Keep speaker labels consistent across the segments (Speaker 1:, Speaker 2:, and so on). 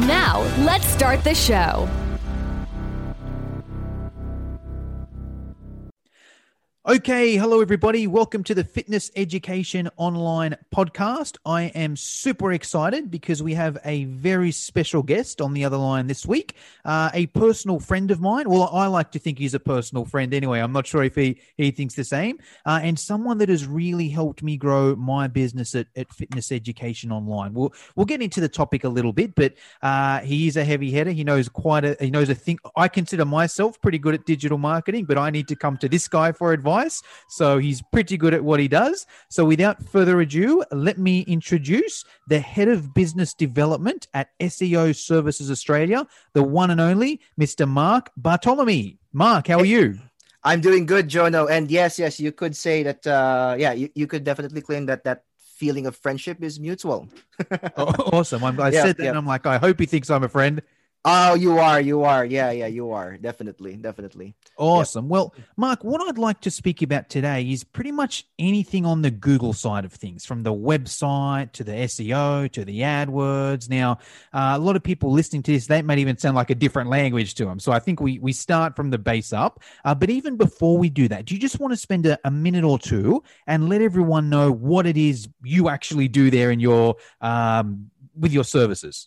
Speaker 1: Now, let's start the show.
Speaker 2: Okay, hello everybody. Welcome to the Fitness Education Online podcast. I am super excited because we have a very special guest on the other line this week. Uh, a personal friend of mine. Well, I like to think he's a personal friend anyway. I'm not sure if he, he thinks the same. Uh, and someone that has really helped me grow my business at, at Fitness Education Online. We'll we'll get into the topic a little bit, but uh, he is a heavy hitter. He knows quite a he knows a thing. I consider myself pretty good at digital marketing, but I need to come to this guy for advice advice. So he's pretty good at what he does. So without further ado, let me introduce the head of business development at SEO Services Australia, the one and only Mr. Mark Bartolome. Mark, how are you?
Speaker 3: I'm doing good, Jono. And yes, yes, you could say that. Uh, yeah, you, you could definitely claim that that feeling of friendship is mutual.
Speaker 2: oh, awesome. I'm, i yeah, said that yeah. and I'm like, I hope he thinks I'm a friend.
Speaker 3: Oh, you are, you are. Yeah, yeah, you are. Definitely, definitely.
Speaker 2: Awesome. Yep. Well, Mark, what I'd like to speak about today is pretty much anything on the Google side of things, from the website to the SEO to the AdWords. Now, uh, a lot of people listening to this, that might even sound like a different language to them. So I think we we start from the base up. Uh, but even before we do that, do you just want to spend a, a minute or two and let everyone know what it is you actually do there in your um, with your services?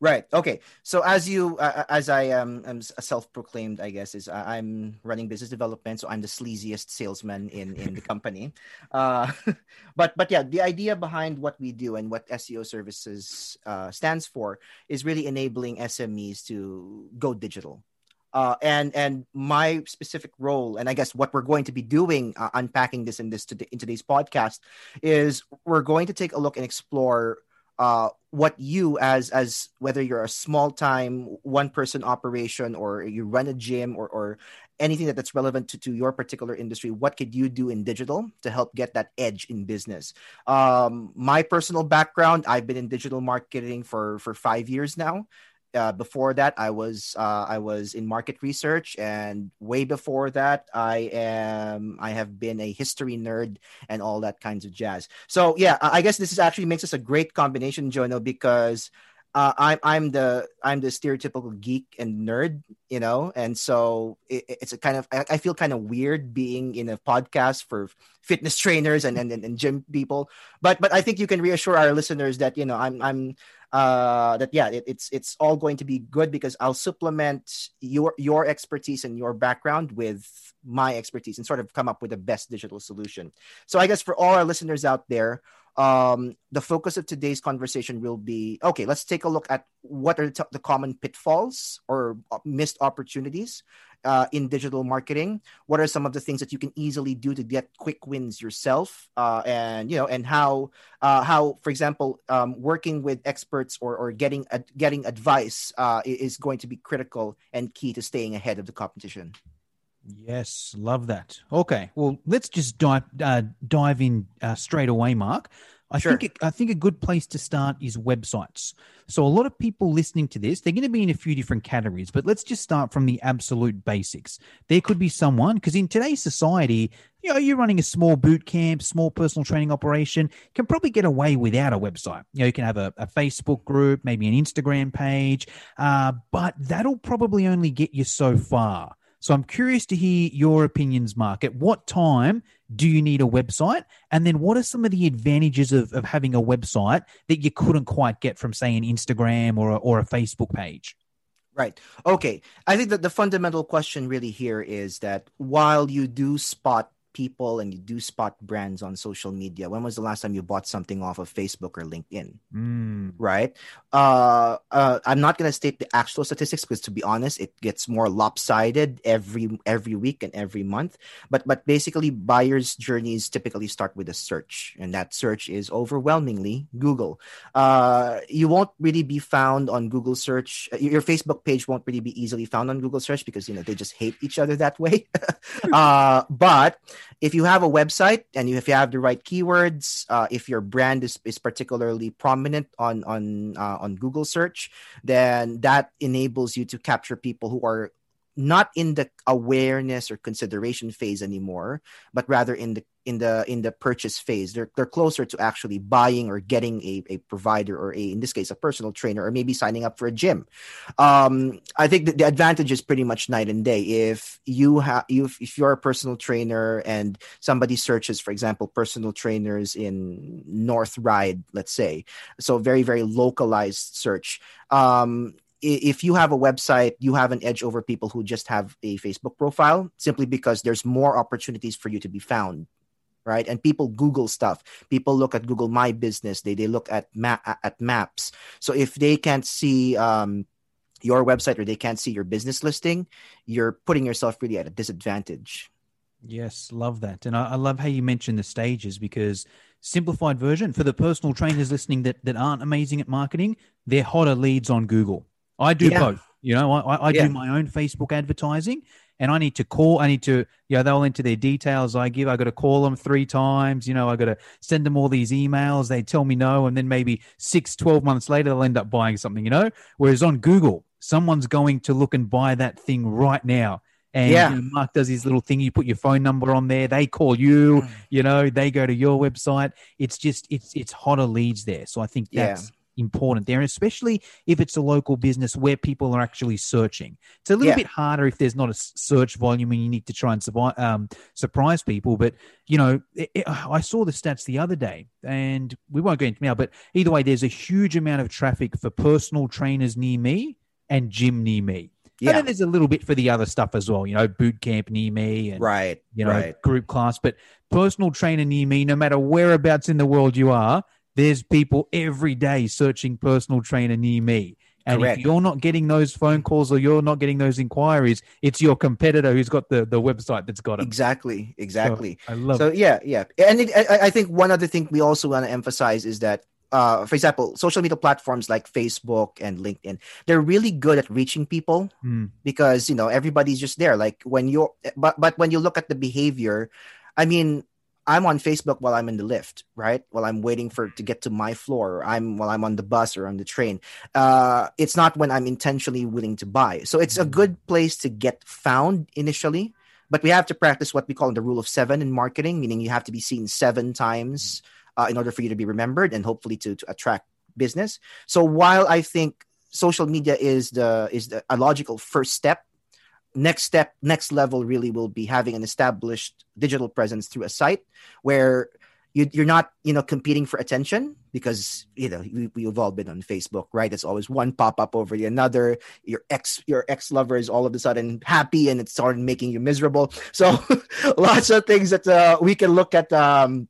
Speaker 3: Right. Okay. So as you, uh, as I am, um, self-proclaimed, I guess, is uh, I'm running business development, so I'm the sleaziest salesman in in the company. Uh, but but yeah, the idea behind what we do and what SEO services uh, stands for is really enabling SMEs to go digital. Uh, and and my specific role, and I guess what we're going to be doing, uh, unpacking this in this to, in today's podcast, is we're going to take a look and explore uh, what you as as whether you're a small time one person operation or you run a gym or or anything that, that's relevant to, to your particular industry what could you do in digital to help get that edge in business? Um, my personal background i've been in digital marketing for for five years now uh, before that i was uh, i was in market research and way before that i am i have been a history nerd and all that kinds of jazz. So yeah i guess this is actually makes us a great combination jono because uh, I'm I'm the I'm the stereotypical geek and nerd, you know, and so it, it's a kind of I, I, feel kind of weird being in a podcast for fitness trainers and, and and gym people, but but I think you can reassure our listeners that you know I'm I'm uh, that yeah, it, it's it's all going to be good because I'll supplement your your expertise and your background with my expertise and sort of come up with the best digital solution. So I guess for all our listeners out there, um, the focus of today's conversation will be okay. Let's take a look at what are the, common pitfalls or uh, missed opportunities uh, in digital marketing? What are some of the things that you can easily do to get quick wins yourself? Uh, and you know, and how uh, how, for example, um, working with experts or or getting getting advice uh, is going to be critical and key to staying ahead of the competition.
Speaker 2: Yes, love that. Okay, well, let's just dive uh, dive in uh, straight away, Mark. I sure. think it, I think a good place to start is websites. So a lot of people listening to this, they're going to be in a few different categories, but let's just start from the absolute basics. There could be someone because in today's society, you know, you're running a small boot camp, small personal training operation, can probably get away without a website. You know, you can have a, a Facebook group, maybe an Instagram page, uh, but that'll probably only get you so far. So I'm curious to hear your opinions, Mark. At what time do you need a website? And then what are some of the advantages of, of having a website that you couldn't quite get from, say, an Instagram or a, or a Facebook page?
Speaker 3: Right. Okay. I think that the fundamental question really here is that while you do spot people and you do spot brands on social media, when was the last time you bought something off of Facebook or LinkedIn?
Speaker 2: Mm.
Speaker 3: Right. Uh, uh, I'm not going to state the actual statistics because, to be honest, it gets more lopsided every every week and every month. But but basically, buyers' journeys typically start with a search, and that search is overwhelmingly Google. Uh, you won't really be found on Google search. Your Facebook page won't really be easily found on Google search because you know they just hate each other that way. uh, but if you have a website and if you have the right keywords, uh, if your brand is, is particularly prominent on on uh, on Google search, then that enables you to capture people who are not in the awareness or consideration phase anymore, but rather in the in the in the purchase phase. They're they're closer to actually buying or getting a, a provider or a in this case a personal trainer or maybe signing up for a gym. Um, I think the advantage is pretty much night and day. If you have you if you're a personal trainer and somebody searches, for example, personal trainers in North Ryde let's say, so very very localized search. Um, if you have a website, you have an edge over people who just have a Facebook profile simply because there's more opportunities for you to be found. Right. And people Google stuff. People look at Google My Business. They, they look at map at maps. So if they can't see um, your website or they can't see your business listing, you're putting yourself really at a disadvantage.
Speaker 2: Yes, love that. And I, I love how you mentioned the stages because simplified version for the personal trainers listening that, that aren't amazing at marketing, they're hotter leads on Google. I do yeah. both. You know, I, I yeah. do my own Facebook advertising and I need to call, I need to, you know, they'll enter their details I give. I got to call them three times. You know, I got to send them all these emails. They tell me no. And then maybe six, 12 months later, they'll end up buying something, you know? Whereas on Google, someone's going to look and buy that thing right now. And yeah. you know, Mark does his little thing. You put your phone number on there. They call you. Mm. You know, they go to your website. It's just it's it's hotter leads there. So I think that's yeah important there, and especially if it's a local business where people are actually searching. It's a little yeah. bit harder if there's not a search volume and you need to try and survive, um, surprise people. But you know, it, it, I saw the stats the other day, and we won't go into now. But either way, there's a huge amount of traffic for personal trainers near me and gym near me. Yeah. And then there's a little bit for the other stuff as well, you know, boot camp near me and
Speaker 3: right,
Speaker 2: you know,
Speaker 3: right.
Speaker 2: group class. But personal trainer near me, no matter whereabouts in the world you are, there's people every day searching personal trainer near me. And Correct. if you're not getting those phone calls or you're not getting those inquiries, it's your competitor who's got the, the website that's got it.
Speaker 3: Exactly. Exactly.
Speaker 2: So I love
Speaker 3: So,
Speaker 2: it.
Speaker 3: yeah, yeah. And it, I, I think one other thing we also want to emphasize is that uh, for example, social media platforms like Facebook and LinkedIn, they're really good at reaching people
Speaker 2: mm.
Speaker 3: because you know everybody's just there. Like when you're, but but when you look at the behavior, I mean, I'm on Facebook while I'm in the lift, right? While I'm waiting for to get to my floor, I'm while I'm on the bus or on the train. Uh, it's not when I'm intentionally willing to buy. So it's a good place to get found initially, but we have to practice what we call the rule of seven in marketing, meaning you have to be seen seven times uh, in order for you to be remembered and hopefully to, to attract business. So while I think social media is the is the, a logical first step next step next level really will be having an established digital presence through a site where you, are not you know competing for attention because you know we, we've all been on facebook right? It's always one pop-up over the another. Your ex your ex lover is all of a sudden happy and it's starting making you miserable. So lots of things that uh, we can look at um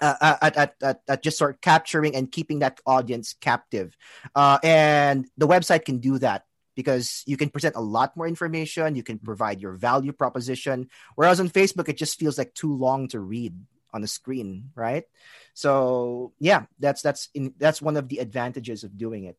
Speaker 3: uh, at, at, at, at, just sort of capturing and keeping that audience captive. Uh, and the website can do that because you can present a lot more information you can mm. provide your value proposition whereas on facebook it just feels like too long to read on the screen right? So yeah that's that's in, that's one of the advantages of doing it.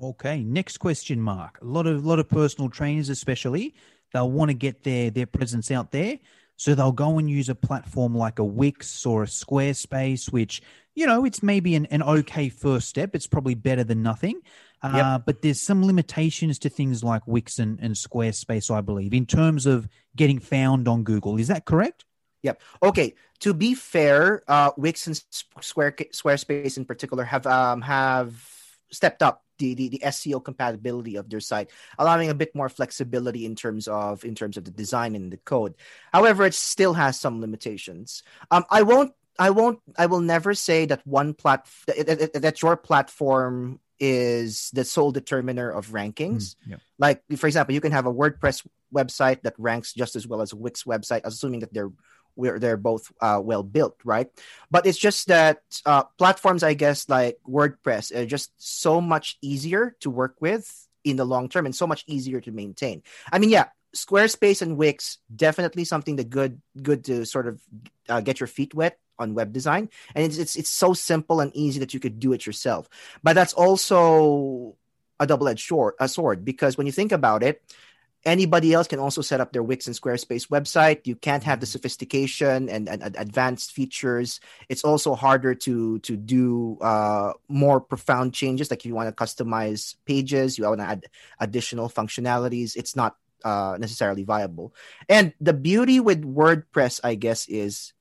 Speaker 2: Okay next question mark. A lot of lot of personal trainers especially they'll want to get their their presence out there so they'll go and use a platform like a Wix or a Squarespace, which, you know, it's maybe an, an okay first step. It's probably better than nothing. Uh, yep. But there's some limitations to things like Wix and, and Squarespace, I believe, in terms of getting found on Google. Is that correct?
Speaker 3: Yep. Okay. To be fair, uh, Wix and Square Squarespace in particular have um, have stepped up the, the, the SEO compatibility of their site, allowing a bit more flexibility in terms of in terms of the design and the code. However, it still has some limitations. Um, I won't I won't I will never say that one plat that, that, your platform is the sole determiner of rankings.
Speaker 2: Mm, yeah.
Speaker 3: Like for example, you can have a WordPress website that ranks just as well as a Wix website, assuming that they're where they're both uh, well built, right? But it's just that uh, platforms, I guess, like WordPress, are just so much easier to work with in the long term and so much easier to maintain. I mean, yeah, Squarespace and Wix definitely something that good good to sort of uh, get your feet wet on web design, and it's, it's it's so simple and easy that you could do it yourself. But that's also a double edged sword, a sword because when you think about it, anybody else can also set up their Wix and Squarespace website. You can't have the mm-hmm. sophistication and, and, and advanced features. It's also harder to to do uh, more profound changes. Like if you want to customize pages, you want to add additional functionalities. It's not uh, necessarily viable. And the beauty with WordPress, I guess, is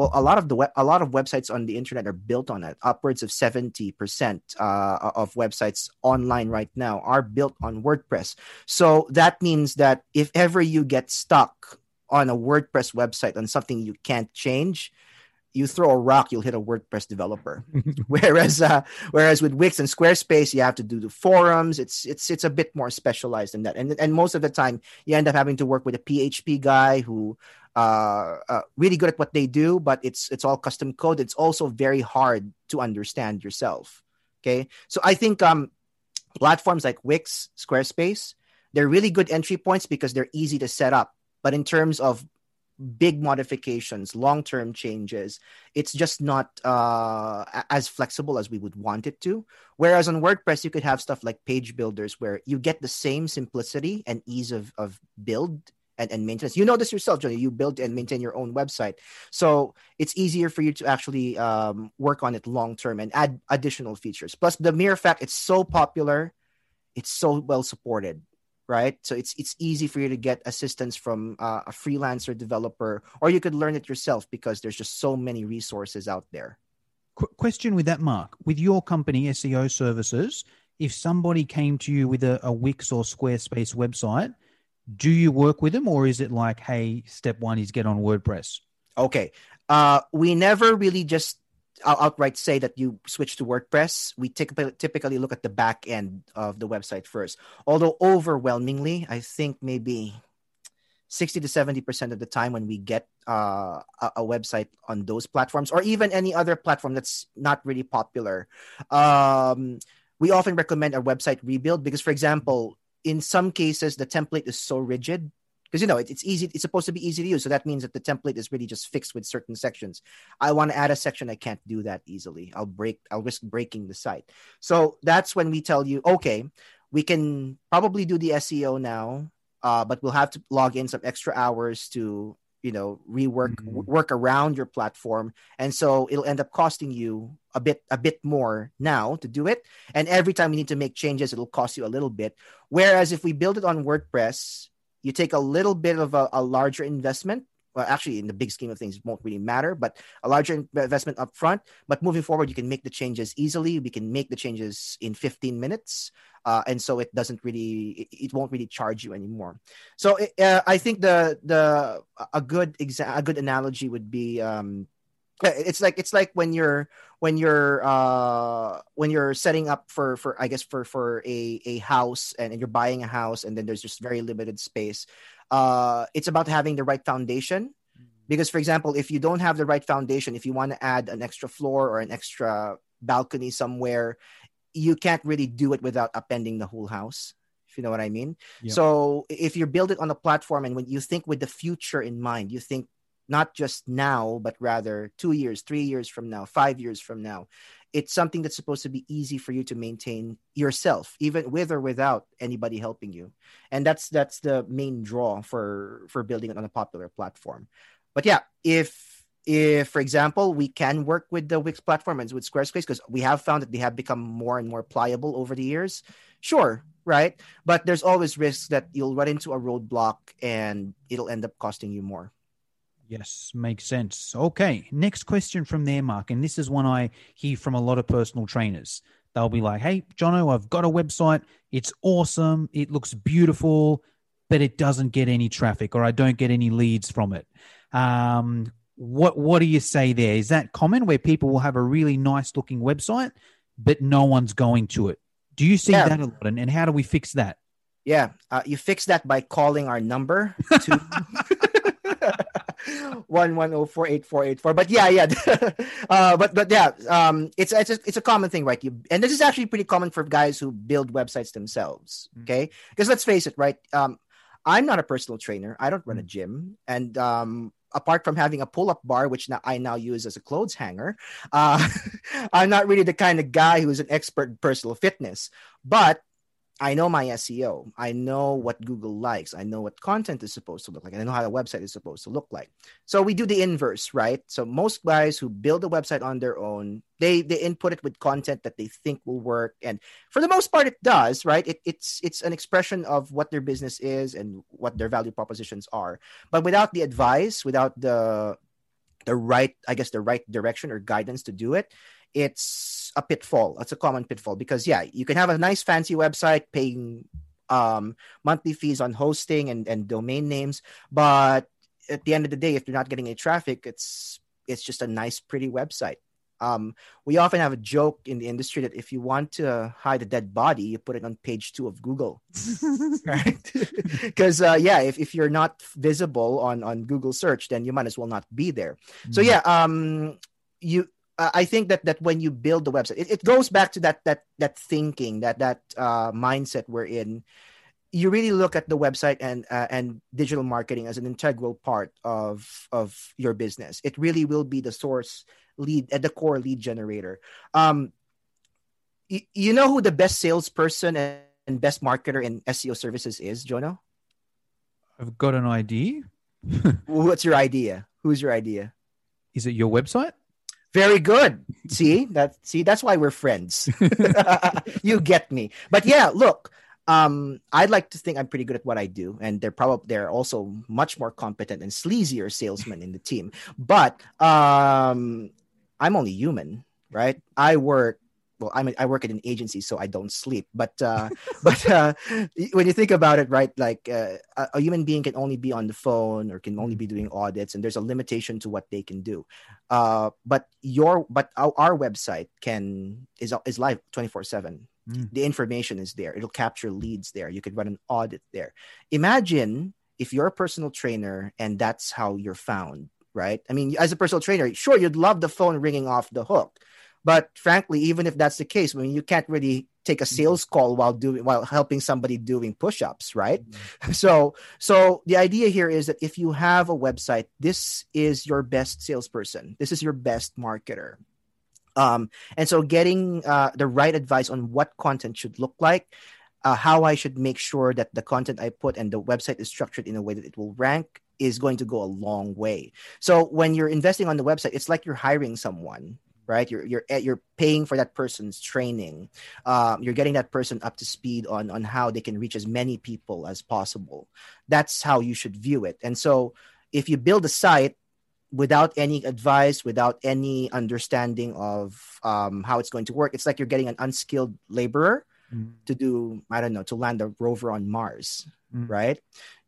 Speaker 3: well, a lot of the web, a lot of websites on the internet are built on it. Upwards of seventy percent uh, of websites online right now are built on WordPress. So that means that if ever you get stuck on a WordPress website on something you can't change, you throw a rock, you'll hit a WordPress developer. whereas, uh, whereas with Wix and Squarespace, you have to do the forums. It's it's it's a bit more specialized than that, and and most of the time, you end up having to work with a PHP guy who uh, uh, really good at what they do, but it's it's all custom code. It's also very hard to understand yourself. Okay, so I think um, platforms like Wix, Squarespace, they're really good entry points because they're easy to set up. But in terms of big modifications, long term changes, it's just not uh, as flexible as we would want it to. Whereas on WordPress, you could have stuff like page builders where you get the same simplicity and ease of, of build and, and maintenance. You know this yourself, Johnny. You build and maintain your own website. So it's easier for you to actually um, work on it long term and add additional features. Plus, the mere fact it's so popular, it's so well supported right so it's it's easy for you to get assistance from uh, a freelancer developer or you could learn it yourself because there's just so many resources out there
Speaker 2: Qu- question with that mark with your company seo services if somebody came to you with a, a wix or squarespace website do you work with them or is it like hey step one is get on wordpress?
Speaker 3: Okay. Uh, we never really just outright say that you switch to wordpress. We typically, look at the back end of the website first. Although overwhelmingly i think maybe 60 to 70% of the time when we get uh, a, a, website on those platforms or even any other platform that's not really popular um, we often recommend a website rebuild because for example in some cases the template is so rigid because you know it, it's easy it's supposed to be easy to use. So that means that the template is really just fixed with certain sections. I want to add a section i can't do that easily. I'll break i'll risk breaking the site. So that's when we tell you okay we can probably do the seo now uh, but we'll have to log in some extra hours to you know rework mm-hmm. work around your platform. And so it'll end up costing you a bit a bit more now to do it. And every time you need to make changes it'll cost you a little bit. Whereas if we build it on wordpress you take a little bit of a, a larger investment well, actually, in the big scheme of things, it won't really matter, but a larger investment up front. But moving forward, you can make the changes easily. We can make the changes in 15 minutes. Uh, and so it doesn't really, it, it, won't really charge you anymore. So uh, I think the, the, a good exa- a good analogy would be, um, it's like it's like when you're when you're uh when you're setting up for for i guess for for a a house and, and you're buying a house and then there's just very limited space uh it's about having the right foundation because for example if you don't have the right foundation if you want to add an extra floor or an extra balcony somewhere you can't really do it without upending the whole house if you know what i mean yep. so if you build it on a platform and when you think with the future in mind you think not just now, but rather two years, three years from now, five years from now. It's something that's supposed to be easy for you to maintain yourself, even with or without anybody helping you. And that's that's the main draw for for building it on a popular platform. But yeah, if if for example we can work with the Wix platform and with Squarespace because we have found that they have become more and more pliable over the years, sure, right? But there's always risks that you'll run into a roadblock and it'll end up costing you more.
Speaker 2: Yes, makes sense. Okay, next question from there, Mark. And this is one I hear from a lot of personal trainers. They'll be like, hey, Jono, I've got a website. It's awesome. It looks beautiful, but it doesn't get any traffic or I don't get any leads from it. Um, what, what do you say there? Is that common where people will have a really nice looking website, but no one's going to it? Do you see yeah. that a lot? And, and how do we fix that?
Speaker 3: Yeah, uh, you fix that by calling our number to one one zero four eight four eight four. But yeah, yeah. uh, but but yeah, um, it's it's a, it's a common thing, right? You and this is actually pretty common for guys who build websites themselves.
Speaker 2: Mm.
Speaker 3: Okay, because let's face it, right? Um, I'm not a personal trainer. I don't run a
Speaker 2: Mm.
Speaker 3: gym, and um, apart from having a pull-up bar, which now I now use as a clothes hanger, uh, I'm not really the kind of guy who's an expert in personal fitness. But I know my SEO. I know what Google likes. I know what content is supposed to look like. I know how a website is supposed to look like. So we do the inverse, right? So most guys who build a website on their own, they they input it with content that they think will work, and for the most part, it does, right? It, it's it's an expression of what their business is and what their value propositions are. But without the advice, without the the right, I guess, the right direction or guidance to do it, it's a pitfall. That's a common pitfall because yeah, you can have a nice fancy website paying um, monthly fees on hosting and, and domain names, but at the end of the day, if you're not getting any traffic, it's it's just a nice, pretty website. Um, we often have a joke in the industry that if you want to hide a dead body, you put it on page two of Google, right? Because uh, yeah, if, if you're not visible on on Google search, then you might as well not be there. So
Speaker 2: Mm.
Speaker 3: yeah, um, you. Uh, I think that that when you build the website, it, it goes back to that that that thinking, that that uh, mindset we're in. You really look at the website and uh, and digital marketing as an integral part of of your business. It really will be the source lead at the core lead generator. Um, y- you know who the best salesperson and and best marketer in SEO services is, Jono?
Speaker 2: I've got an idea.
Speaker 3: What's your idea? Who's your idea?
Speaker 2: Is it your website?
Speaker 3: Very good. See that? See that's why we're friends. you get me. But yeah, look. Um, I'd like to think I'm pretty good at what I do, and they're probably they're also much more competent and sleazier salesmen in the team. But um, I'm only human, right? I work. Well, I'm a, I work at an agency, so I don't sleep. But uh, but uh, when you think about it, right? Like uh, a, human being can only be on the phone or can only be doing audits, and there's a limitation to what they can do. Uh, but your but our, our website can is is live 24 7
Speaker 2: Mm.
Speaker 3: the information is there it'll capture leads there you could run an audit there imagine if you're a personal trainer and that's how you're found right i mean as a personal trainer sure you'd love the phone ringing off the hook but frankly even if that's the case i mean you can't really take a sales call while doing while helping somebody doing push-ups right? So so the idea here is that if you have a website this is your best salesperson. This is your best marketer. Um, and so getting uh, the right advice on what content should look like uh, how i should make sure that the content i put and the website is structured in a way that it will rank is going to go a long way. So when you're investing on the website it's like you're hiring someone right? You're you're you're paying for that person's training. Um, you're getting that person up to speed on on how they can reach as many people as possible. That's how you should view it. And so if you build a site without any advice without any understanding of um, how it's going to work it's like you're getting an unskilled laborer
Speaker 2: Mm.
Speaker 3: to do i don't know to land a rover on mars
Speaker 2: Mm.
Speaker 3: right?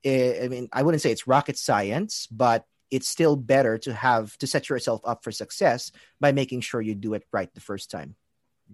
Speaker 3: I- i mean i wouldn't say it's rocket science but it's still better to have to set yourself up for success by making sure you do it right the first time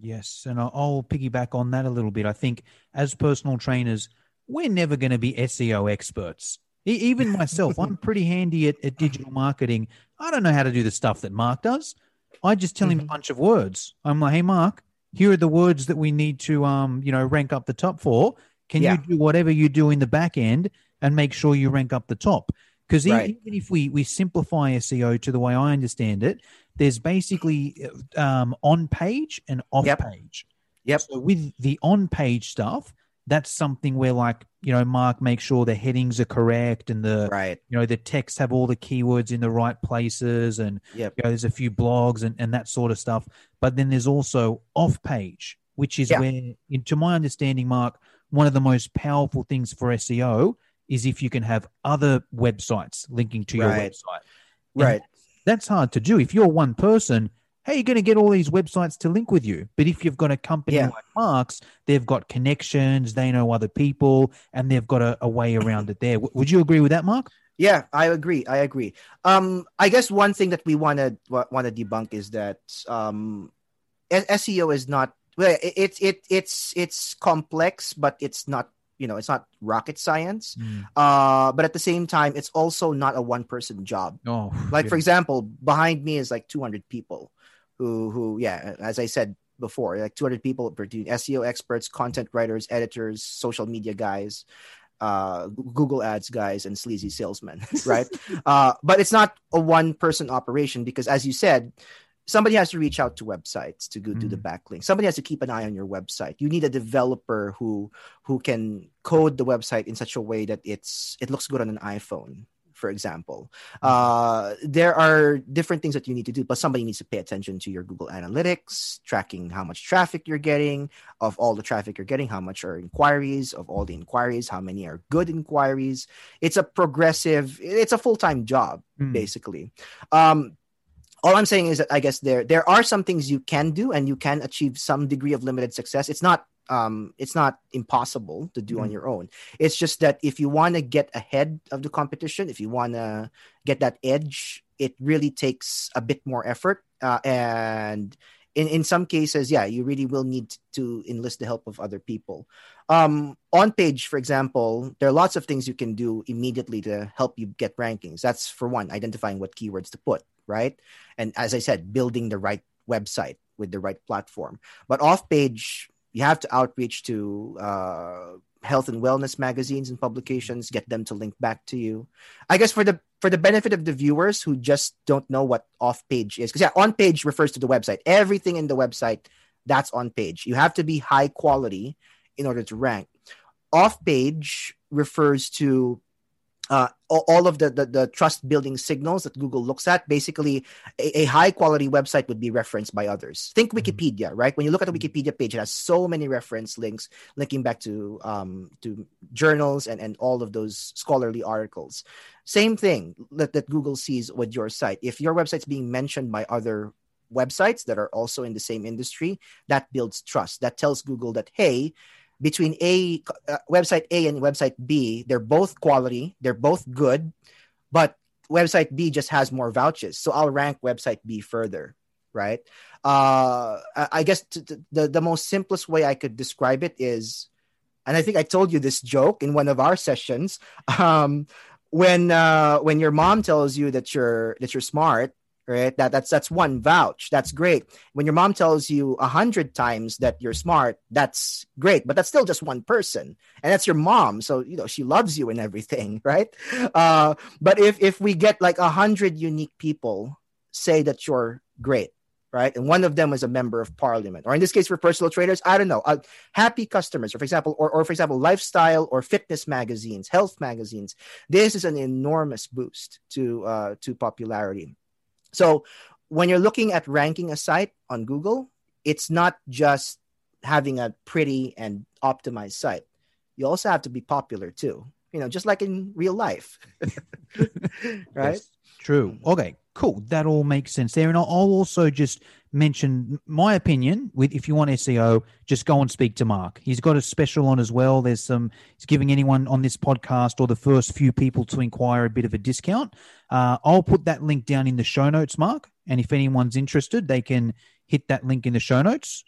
Speaker 2: Yes, and I'll- I'll piggyback on that a little bit. I think as personal trainers, we're never going to be SEO experts. E- Even myself, I'm pretty handy at, at digital marketing. I don't know how to do the stuff that Mark does. I just tell him a
Speaker 3: Mhm.
Speaker 2: bunch of words. I'm like, hey, Mark, here are the words that we need to, um, you know, rank up the top for. Can
Speaker 3: Yeah.
Speaker 2: you do whatever you do in the back end and make sure you rank up the top? Because
Speaker 3: Right.
Speaker 2: even if we we simplify SEO to the way I understand it, there's basically um, on page and off
Speaker 3: Yep.
Speaker 2: page.
Speaker 3: Yep.
Speaker 2: So with the on page stuff, that's something where like you know Mark makes sure the headings are correct and the
Speaker 3: right
Speaker 2: you know the text have all the keywords in the right places and
Speaker 3: Yep.
Speaker 2: you know, there's a few blogs and, and that sort of stuff. But then there's also off page, which is
Speaker 3: Yeah.
Speaker 2: where, in, to my understanding, Mark, one of the most powerful things for SEO is if you can have other websites linking to your
Speaker 3: Right.
Speaker 2: website. And
Speaker 3: right
Speaker 2: That's hard to do. If you're one person, how are you going to get all these websites to link with you? But if you've got a company
Speaker 3: Yeah.
Speaker 2: like Mark's, they've got connections, they know other people, and they've got a, a way around it there. W- would you agree with that, Mark?
Speaker 3: Yeah, I agree. I agree. Um, I guess one thing that we want to want to debunk is that um, SEO is not well. it- It's it, it's it's complex, but it's not you know it's not rocket science mm. uh, but at the same time it's also not a one person job
Speaker 2: oh,
Speaker 3: like yeah. for example behind me is like 200 people who who yeah as i said before like 200 people between seo experts content writers editors social media guys uh, google ads guys and sleazy salesmen right uh, but it's not a one person operation because as you said somebody has to reach out to websites to go mm. do the mm. backlink somebody has to keep an eye on your website you need a developer who who can code the website in such a way that it's it looks good on an iphone for example mm. uh, there are different things that you need to do but somebody needs to pay attention to your google analytics tracking how much traffic you're getting of all the traffic you're getting how much are inquiries of all the inquiries how many are good inquiries it's a progressive it's a full-time job mm. basically um, all I'm saying is that I guess there there are some things you can do and you can achieve some degree of limited success. It's not um, it's not impossible to do mm-hmm. on your own. It's just that if you want to get ahead of the competition, if you want to get that edge, it really takes a bit more effort. Uh, and in, in some cases, yeah, you really will need to enlist the help of other people. Um, on page, for example, there are lots of things you can do immediately to help you get rankings. That's for one, identifying what keywords to put right? And as I said, building the right website with the right platform. But off page, you have to outreach to uh, health and wellness magazines and publications, get them to link back to you. I guess for the for the benefit of the viewers who just don't know what off page is, because yeah, on page refers to the website. Everything in the website that's on page. You have to be high quality in order to rank. Off page refers to uh, all of the, the, the trust building signals that Google looks at. Basically, a, a, high quality website would be referenced by others. Think mm-hmm. Wikipedia, right? When you look at the Wikipedia page, it has so many reference links linking back to um, to journals and, and all of those scholarly articles. Same thing that, that Google sees with your site. If your website's being mentioned by other websites that are also in the same industry, that builds trust. That tells Google that, hey, between A uh, website A and website B, they're both quality, they're both good, but website B just has more vouchers. So I'll rank website B further, right? Uh, I guess t- t- the the most simplest way I could describe it is, and I think I told you this joke in one of our sessions. Um, when uh, when your mom tells you that you're that you're smart, right? That that's that's one vouch. That's great. When your mom tells you a hundred times that you're smart, that's great. But that's still just one person, and that's your mom. So you know she loves you and everything, right? Uh, but if if we get like a hundred unique people say that you're great, right? And one of them is a member of parliament, or in this case, for personal trainers, I don't know, uh, happy customers, or for example, or, or for example, lifestyle or fitness magazines, health magazines. This is an enormous boost to uh, to popularity. So when you're looking at ranking a site on Google, it's not just having a pretty and optimized site. You also have to be popular too. You know, just like in real life. right? Yes,
Speaker 2: true. Okay, cool. That all makes sense there. And I'll also just mention my opinion with if you want SEO, just go and speak to Mark. He's got a special on as well. There's some he's giving anyone on this podcast or the first few people to inquire a bit of a discount. Uh, I'll put that link down in the show notes, Mark. And if anyone's interested, they can hit that link in the show notes.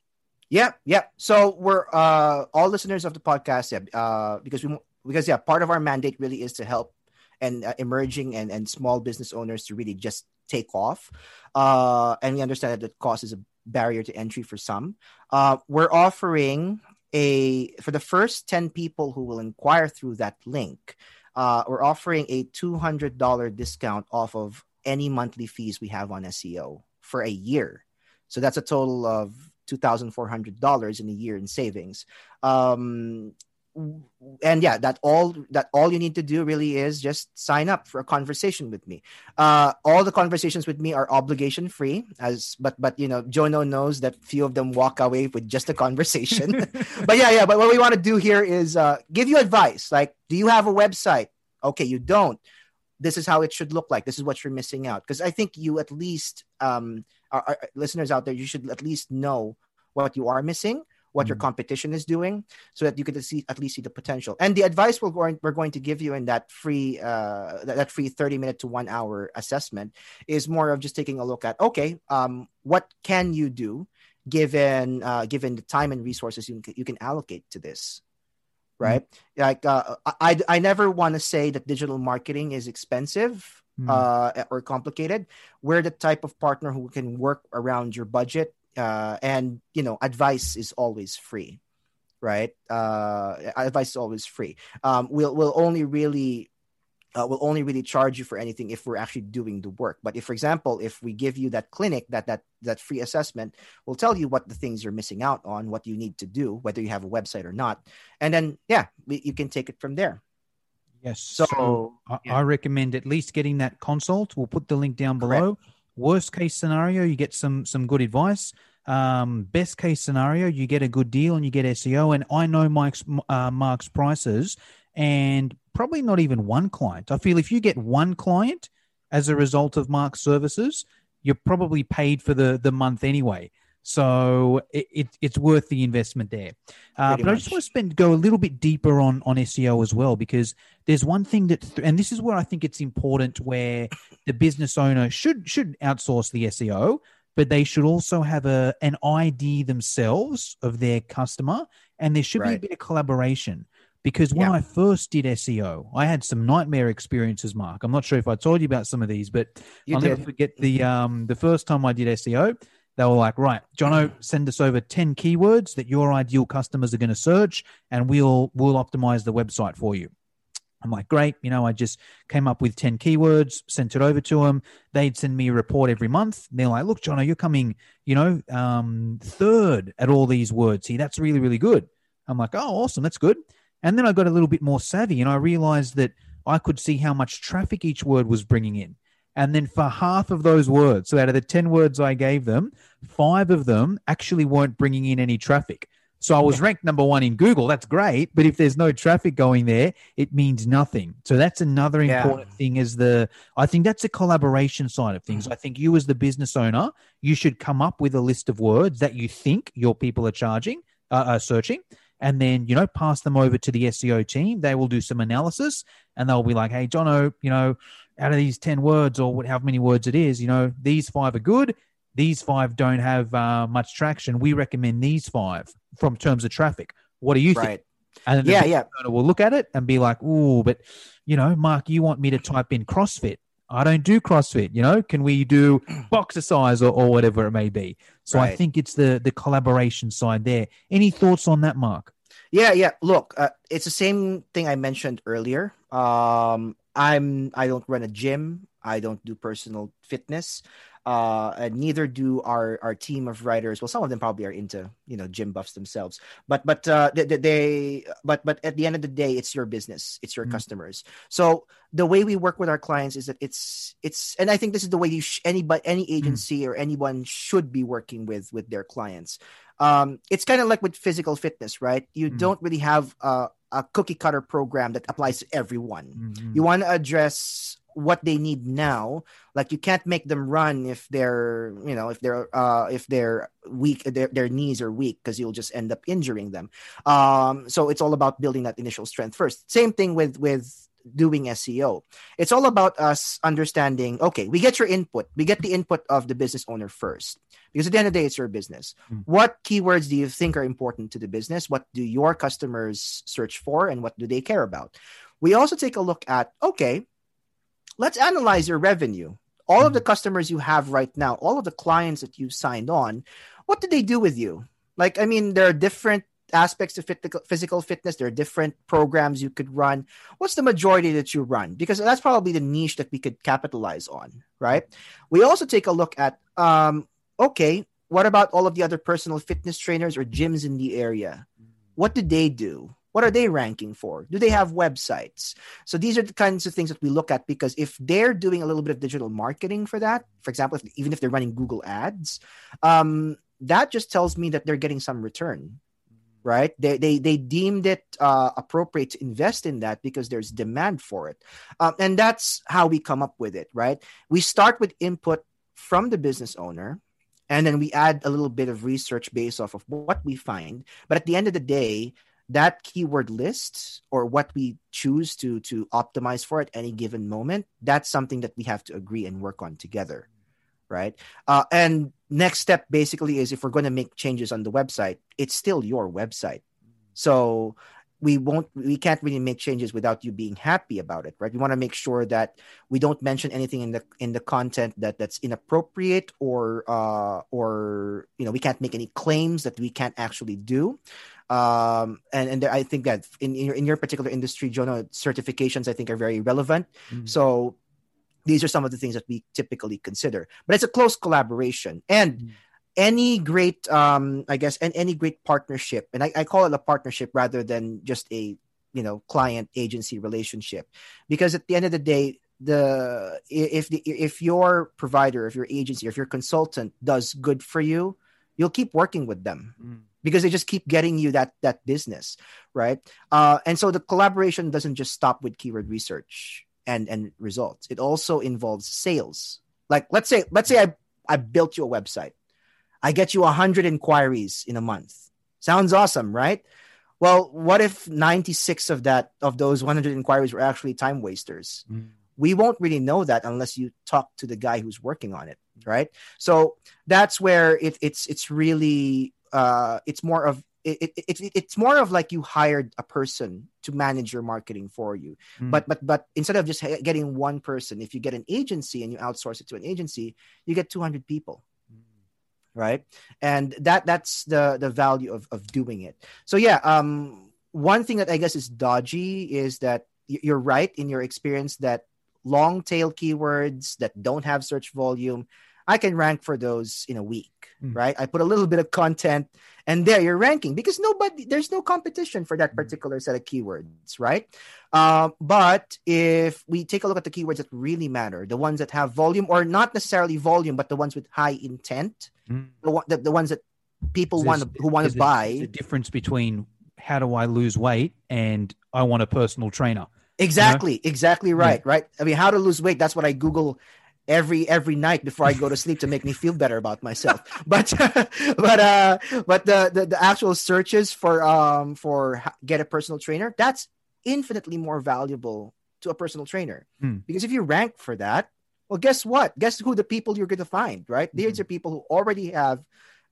Speaker 3: Yeah, yeah. So we're uh all listeners of the podcast, yeah, uh, because we because yeah, part of our mandate really is to help and uh, emerging and, and small business owners to really just take off. Uh, and we understand that cost is a barrier to entry for some. Uh, we're offering a for the first 10 people who will inquire through that link uh, we're offering a $200 discount off of any monthly fees we have on seo for a year so that's a total of $2400 in a year in savings um, and yeah that all that all you need to do really is just sign up for a conversation with me. Uh all the conversations with me are obligation free as but but you know jono knows that few of them walk away with just a conversation. But yeah yeah but what we want to do here is uh give you advice like do you have a website? Okay you don't. This is how it should look like. This is what you're missing out. Because i think you at least um our, our listeners out there you should at least know what you are missing what your mm-hmm. competition is doing so that you can see at least see the potential and the advice we're going we're going to give you in that free uh that, free 30 minute to one hour assessment is more of just taking a look at okay um what can you do given uh given the time and resources you can, you can allocate to this right? Like uh, I I never want to say that digital marketing is expensive
Speaker 2: Mm.
Speaker 3: uh, or complicated. We're the type of partner who can work around your budget, uh, and you know, advice is always free, right? Uh, advice is always free. Um, we'll we'll only really uh, will only really charge you for anything if we're actually doing the work. But if, for example, if we give you that clinic, that that that free assessment, we'll tell you what the things you're missing out on, what you need to do, whether you have a website or not, and then yeah, we, you can take it from there.
Speaker 2: Yes.
Speaker 3: So,
Speaker 2: I,
Speaker 3: yeah.
Speaker 2: I recommend at least getting that consult. We'll put the link down below. Worst case scenario, you get some some good advice. Um, best case scenario, you get a good deal and you get SEO. And I know Mike's uh, Mark's prices, and probably not even one client. I feel if you get one client as a result of Mark's services, you're probably paid for the the month anyway. So it, it it's worth the investment there. Uh, but I just want to spend go a little bit deeper on on SEO as well because there's one thing that and this is where I think it's important where the business owner should should outsource the SEO, but they should also have a an ID themselves of their customer, and there should be a bit of collaboration. Because when
Speaker 3: Yeah.
Speaker 2: I first did SEO, I had some nightmare experiences, Mark. I'm not sure if I told you about some of these, but
Speaker 3: You
Speaker 2: I'll
Speaker 3: did.
Speaker 2: never forget the um the first time I did SEO. They were like, right, Jono, send us over ten keywords that your ideal customers are going to search, and we'll we'll optimize the website for you. I'm like, great. You know, I just came up with 10 keywords, sent it over to them. They'd send me a report every month. They're like, look, Jono, you're coming, you know, um, third at all these words See, That's really, really good. I'm like, oh, awesome. That's good. And then I got a little bit more savvy and I realized that I could see how much traffic each word was bringing in. And then for half of those words, so out of the 10 words I gave them, five of them actually weren't bringing in any traffic. So I was ranked number one in Google. That's great. But if there's no traffic going there, it means nothing. So that's another
Speaker 3: Yeah.
Speaker 2: important thing is the, I think that's a collaboration side of things. I think you as the business owner, you should come up with a list of words that you think your people are charging, uh, are searching, and then, you know, pass them over to the SEO team. They will do some analysis and they'll be like, hey, Jono, you know, out of these 10 words or what- however many words it is, you know, these five are good. These five don't have uh, much traction. We recommend these five from terms of traffic. What do you think? And then
Speaker 3: Yeah, yeah.
Speaker 2: owner will look at it and be like, "Ooh, but you know, Mark, you want me to type in CrossFit? I don't do CrossFit. You know, can we do boxercise or, or whatever it may be?" So I think it's the the collaboration side there. Any thoughts on that, Mark?
Speaker 3: Yeah, yeah. Look, uh, it's the same thing I mentioned earlier. Um, I'm I don't run a gym. I don't do personal fitness. Uh, and neither do our our team of writers. Well, some of them probably are into you know gym buffs themselves. But but uh, they, they- but but at the end of the day, it's your business. It's your
Speaker 2: Mm.
Speaker 3: customers. So the way we work with our clients is that it's it's and I think this is the way you sh- anybody any agency or anyone should be working with with their clients um, it's kind of like with physical fitness, right? You
Speaker 2: Mhm.
Speaker 3: don't really have a, a cookie cutter program that applies to everyone.
Speaker 2: Mhm.
Speaker 3: You want to address what they need now. Like you can't make them run if they're, you know, if they're, uh, if they're weak, their, their knees are weak because you'll just end up injuring them. Um, so it's all about building that initial strength first. Same thing with with doing SEO. It's all about us understanding. Okay, we get your input. We get the input of the business owner first because at the end of the day, it's your business.
Speaker 2: Mm.
Speaker 3: What keywords do you think are important to the business? What do your customers search for, and what do they care about? We also take a look at okay, let's analyze your revenue. All of the customers you have right now, all of the clients that you signed on, what did they do with you? Like, I mean, there are different aspects of physical fitness. There are different programs you could run. What's the majority that you run? Because that's probably the niche that we could capitalize on, right? We also take a look at, um, okay, what about all of the other personal fitness trainers or gyms in the area? What do they do? What are they ranking for? Do they have websites? So these are the kinds of things that we look at because if they're doing a little bit of digital marketing for that, for example, if, even if they're running Google ads, um, that just tells me that they're getting some return, right? They they they deemed it uh, appropriate to invest in that because there's demand for it, um, and that's how we come up with it, right? We start with input from the business owner, and then we add a little bit of research based off of what we find. But at the end of the day, that keyword list or what we choose to to optimize for at any given moment, that's something that we have to agree and work on together right? Uh, and next step basically is if we're going to make changes on the website, it's still your website. So we won't we can't really make changes without you being happy about it right we want to make sure that we don't mention anything in the in the content that that's inappropriate or uh or you know we can't make any claims that we can't actually do um and and i think that in in your, in your particular industry jono certifications i think are very relevant mm-hmm. so these are some of the things that we typically consider but it's a close collaboration. And mm-hmm any great um i guess and any great partnership and I, I call it a partnership rather than just a you know client agency relationship. Because at the end of the day the if the if your provider if your agency if your consultant does good for you you'll keep working with them mm. because they just keep getting you that that business right? Uh, and so the collaboration doesn't just stop with keyword research and and results it also involves sales like let's say let's say i i built you a website I get you 100 inquiries in a month. Sounds awesome, right? Well, what if 96 of that of those 100 inquiries were actually time wasters? Mm. We won't really know that unless you talk to the guy who's working on it, right? So that's where it, it's it's really uh, it's more of it, it, it, it's more of like you hired a person to manage your marketing for you. Mm. but but but instead of just getting one person if you get an agency and you outsource it to an agency you get 200 people. Right? And that that's the the value of of doing it. So yeah um one thing that i guess is dodgy is that you're right in your experience that long tail keywords that don't have search volume I can rank for those in a week, mm. right? I put a little bit of content and there you're ranking because nobody, there's no competition for that hmm. particular set of keywords, right? Uh, but if we take a look at the keywords that really matter, the ones that have volume or not necessarily volume, but the ones with high intent, mm. the, the, the, ones that people want who want to buy.
Speaker 2: The difference between how do I lose weight and I want a personal trainer.
Speaker 3: Exactly, you know? exactly right, yeah. right? I mean, how to lose weight, that's what I Google every every night before I go to sleep to make me feel better about myself. But but uh but the, the the actual searches for um for get a personal trainer that's infinitely more valuable to a personal trainer hmm. because if you rank for that, well, guess what? Guess who the people you're going to find, right? Mm-hmm. These are people who already have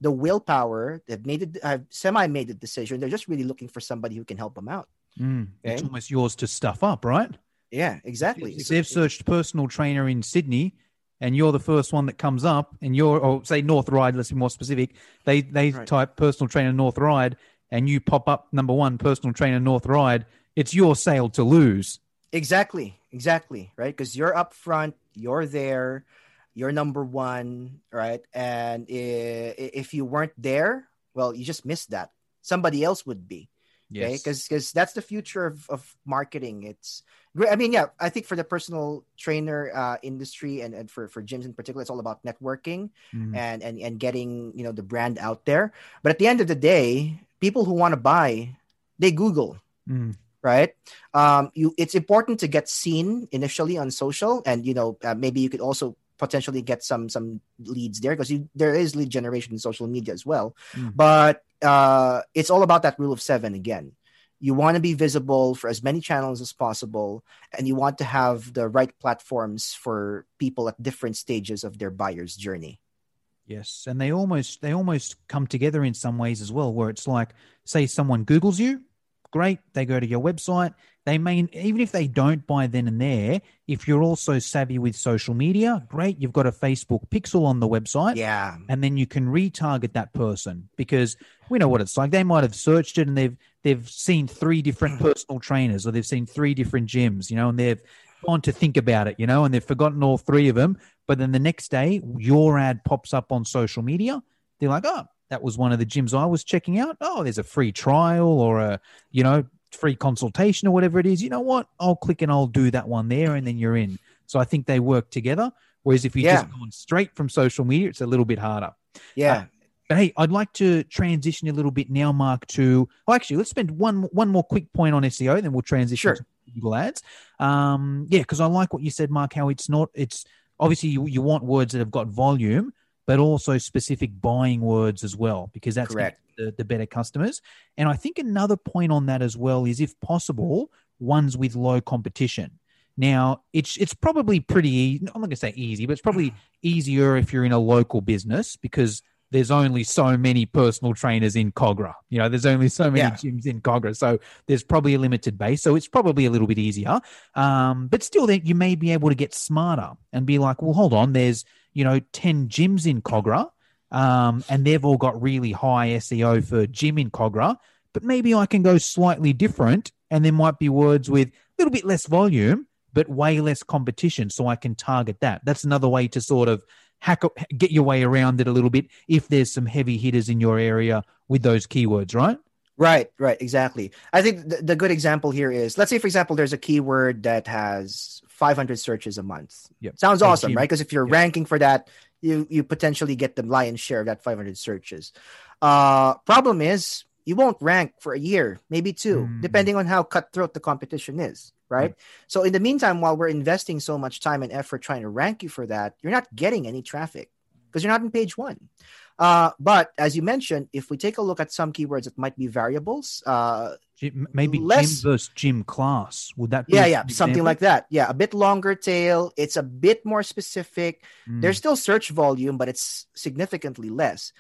Speaker 3: the willpower. They've made it, have semi made the decision. They're just really looking for somebody who can help them out.
Speaker 2: Mm. Okay? It's almost yours to stuff up, right?
Speaker 3: Yeah, exactly.
Speaker 2: If they've searched personal trainer in Sydney, and you're the first one that comes up, and you're, or say North Ryde, let's be more specific. They they right. type personal trainer North Ryde and you pop up number one personal trainer North Ryde, It's your sale to lose.
Speaker 3: Exactly, exactly, right? Because you're up front, you're there, you're number one, right? And if you weren't there, well, you just missed that. Somebody else would be. Yes. Because because that's the future of, of marketing. It's great. I mean, yeah, I think for the personal trainer uh, industry and, and for, for gyms in particular, it's all about networking mm. and, and and getting you know the brand out there. But at the end of the day, people who want to buy, they Google. Mm. Right, um, you. It's important to get seen initially on social, and you know uh, maybe you could also potentially get some some leads there because there is lead generation in social media as well. Mm. But uh, it's all about that rule of seven again. You want to be visible for as many channels as possible, and you want to have the right platforms for people at different stages of their buyer's journey.
Speaker 2: Yes, and they almost they almost come together in some ways as well, where it's like, say, someone Google's you, great. They go to your website. They may, even if they don't buy then and there, if you're also savvy with social media, great. You've got a Facebook pixel on the website.
Speaker 3: Yeah.
Speaker 2: And then you can retarget that person because we know what it's like. They might have searched it and they've, they've seen three different personal trainers or they've seen three different gyms, you know, and they've gone to think about it, you know, and they've forgotten all three of them. But then the next day, your ad pops up on social media. They're like, oh, that was one of the gyms I was checking out. Oh, there's a free trial or a, you know, free consultation or whatever it is. You know what? I'll click and I'll do that one there and then you're in. So I think they work together. Whereas if you yeah. just gone straight from social media, it's a little bit harder.
Speaker 3: Yeah. Uh,
Speaker 2: but hey, I'd like to transition a little bit now, Mark, to well, actually, let's spend one one more quick point on SEO, then we'll transition sure. to Google Ads. Um, yeah, because I like what you said, Mark. How it's not. It's obviously you, you want words that have got volume, but also specific buying words as well, because that's
Speaker 3: correct.
Speaker 2: The, the better customers. And I think another point on that as well is, if possible, ones with low competition. Now, it's it's probably pretty. I'm not going to say easy, but it's probably easier if you're in a local business because there's only so many personal trainers in Kogarah. You know, there's only so many
Speaker 3: Yeah.
Speaker 2: gyms in Kogarah, So there's probably a limited base. So it's probably a little bit easier. Um, but still, that you may be able to get smarter and be like, well, hold on, there's, you know, 10 gyms in Kogarah. Um, and they've all got really high SEO for gym in Kogarah. But maybe I can go slightly different. And there might be words with a little bit less volume, but way less competition. So I can target that. That's another way to sort of hack get your way around it a little bit if there's some heavy hitters in your area with those keywords, right?
Speaker 3: Right, right, exactly. I think the, the good example here is let's say, for example, there's a keyword that has 500 searches a month.
Speaker 2: Yep.
Speaker 3: Sounds awesome, right? Because if you're
Speaker 2: Yep.
Speaker 3: ranking for that, you you potentially get the lion's share of that 500 searches. Uh, problem is you won't rank for a year, maybe two,
Speaker 2: Mm.
Speaker 3: depending on how cutthroat the competition is, right? So in the meantime, while we're investing so much time and effort trying to rank you for that, you're not getting any traffic because you're not in page one. Uh, but as you mentioned, if we take a look at some keywords that might be variables, uh,
Speaker 2: Gym, maybe
Speaker 3: Less-
Speaker 2: gym versus gym class. Would that be
Speaker 3: yeah, yeah, something like that. Yeah, a bit longer tail. It's a bit more specific.
Speaker 2: Mm.
Speaker 3: There's still search volume, but it's significantly less.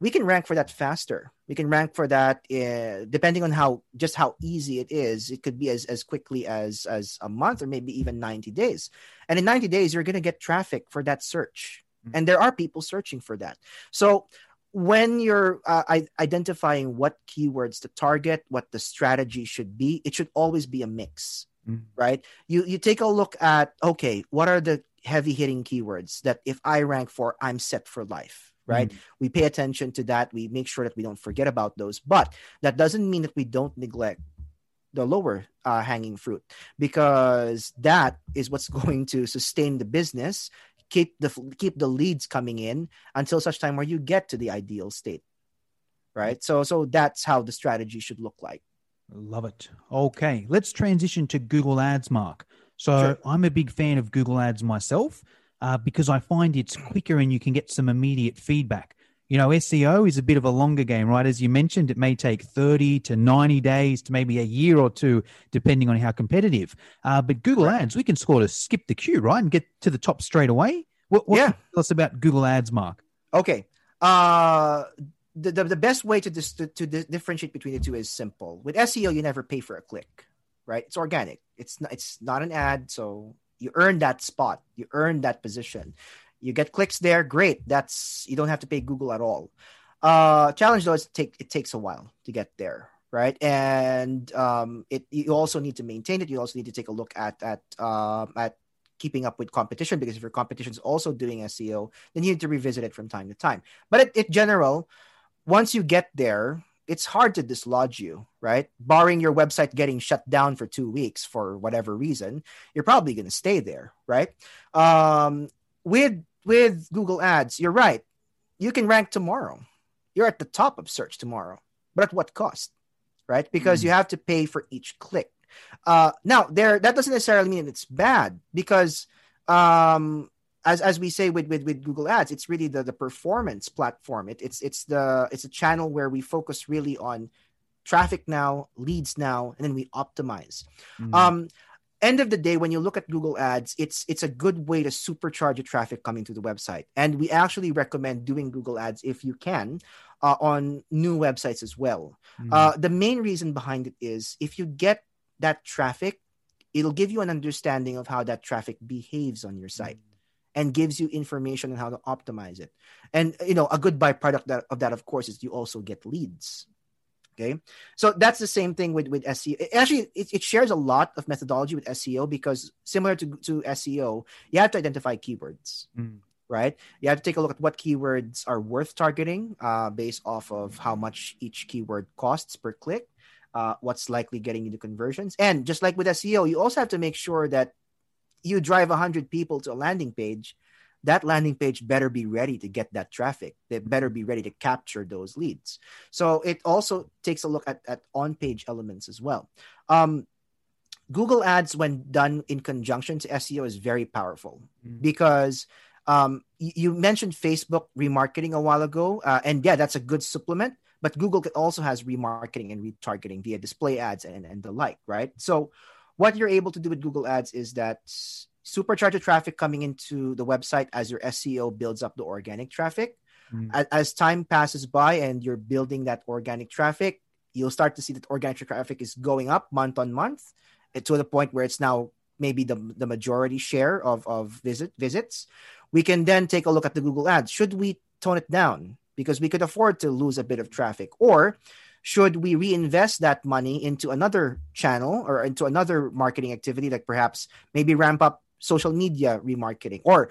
Speaker 3: We can rank for that faster. We can rank for that uh, depending on how just how easy it is. It could be as as quickly as as a month or maybe even 90 days. And in 90 days, you're going to get traffic for that search. And there are people searching for that. So when you're uh, identifying what keywords to target, what the strategy should be, it should always be a mix
Speaker 2: Mm.
Speaker 3: right? You you take a look at okay, what are the heavy hitting keywords that if I rank for, I'm set for life, right?
Speaker 2: Mm.
Speaker 3: We pay attention to that. We make sure that we don't forget about those, but that doesn't mean that we don't neglect the lower uh, hanging fruit because that is what's going to sustain the business keep the keep the leads coming in until such time where you get to the ideal state right so so that's how the strategy should look like
Speaker 2: Love it. Okay, let's transition to Google Ads, Mark. So
Speaker 3: Sure.
Speaker 2: I'm a big fan of Google Ads myself uh, because I find it's quicker and you can get some immediate feedback. You know, SEO is a bit of a longer game, right? As you mentioned, it may take 30 to 90 days to maybe a year or two, depending on how competitive. Uh, but Google Ads, we can sort of skip the queue, right? And get to the top straight away. What, what
Speaker 3: Yeah.
Speaker 2: tell us about Google Ads, Mark?
Speaker 3: Okay. Uh, the, the, the best way to, dis- to, to di- differentiate between the two is simple. With SEO, you never pay for a click, right? It's organic. It's not, it's not an ad. So you earn that spot. You earn that position. You get clicks there. Great. That's, you don't have to pay Google at all. Uh, challenge though is take, it takes a while to get there. Right. And, um, it, you also need to maintain it. You also need to take a look at, at, um, at keeping up with competition because if your competition is also doing SEO, then you need to revisit it from time to time. But in general, once you get there, it's hard to dislodge you, right? Barring your website getting shut down for two weeks for whatever reason, you're probably going to stay there, right? Um, with with Google Ads, you're right. You can rank tomorrow. You're at the top of search tomorrow, but at what cost, right? Because
Speaker 2: Mm.
Speaker 3: you have to pay for each click. Uh, now, there that doesn't necessarily mean it's bad because um, as as we say with with, with Google Ads, it's really the the performance platform. It, it's it's the it's a channel where we focus really on traffic now, leads now, and then we optimize.
Speaker 2: Mm.
Speaker 3: Um, end of the day, when you look at Google Ads, it's it's a good way to supercharge the traffic coming to the website, and we actually recommend doing Google Ads if you can uh, on new websites as well.
Speaker 2: Mm.
Speaker 3: Uh, the main reason behind it is if you get that traffic, it'll give you an understanding of how that traffic behaves on your site and gives you information on how to optimize it. And you know, a good byproduct that, of that, of course, is you also get leads. Okay, so that's the same thing with with SEO. It- Actually, it, it shares a lot of methodology with SEO because similar to to SEO, you have to identify keywords
Speaker 2: Mm.
Speaker 3: right? You have to take a look at what keywords are worth targeting uh, based off of how much each keyword costs per click, uh, what's likely getting you the conversions. And just like with SEO, you also have to make sure that you drive 100 people to a landing page. That landing page better be ready to get that traffic. They better be ready to capture those leads. So it also takes a look at, at on page elements as well. Um, Google Ads, when done in conjunction to SEO, is very powerful
Speaker 2: Mm.
Speaker 3: because um, you mentioned Facebook remarketing a while ago, uh, and yeah, that's a good supplement. But Google also has remarketing and retargeting via display ads and, and the like, right? So, what you're able to do with Google Ads is that supercharge the traffic coming into the website as your SEO builds up the organic traffic. mm. as, time passes by and you're building that organic traffic you'll start to see that organic traffic is going up month on month eh, to the point where it's now maybe the, the majority share of, of visit visits we can then take a look at the google ads should we tone it down because we could afford to lose a bit of traffic or should we reinvest that money into another channel or into another marketing activity like perhaps maybe ramp up social media remarketing or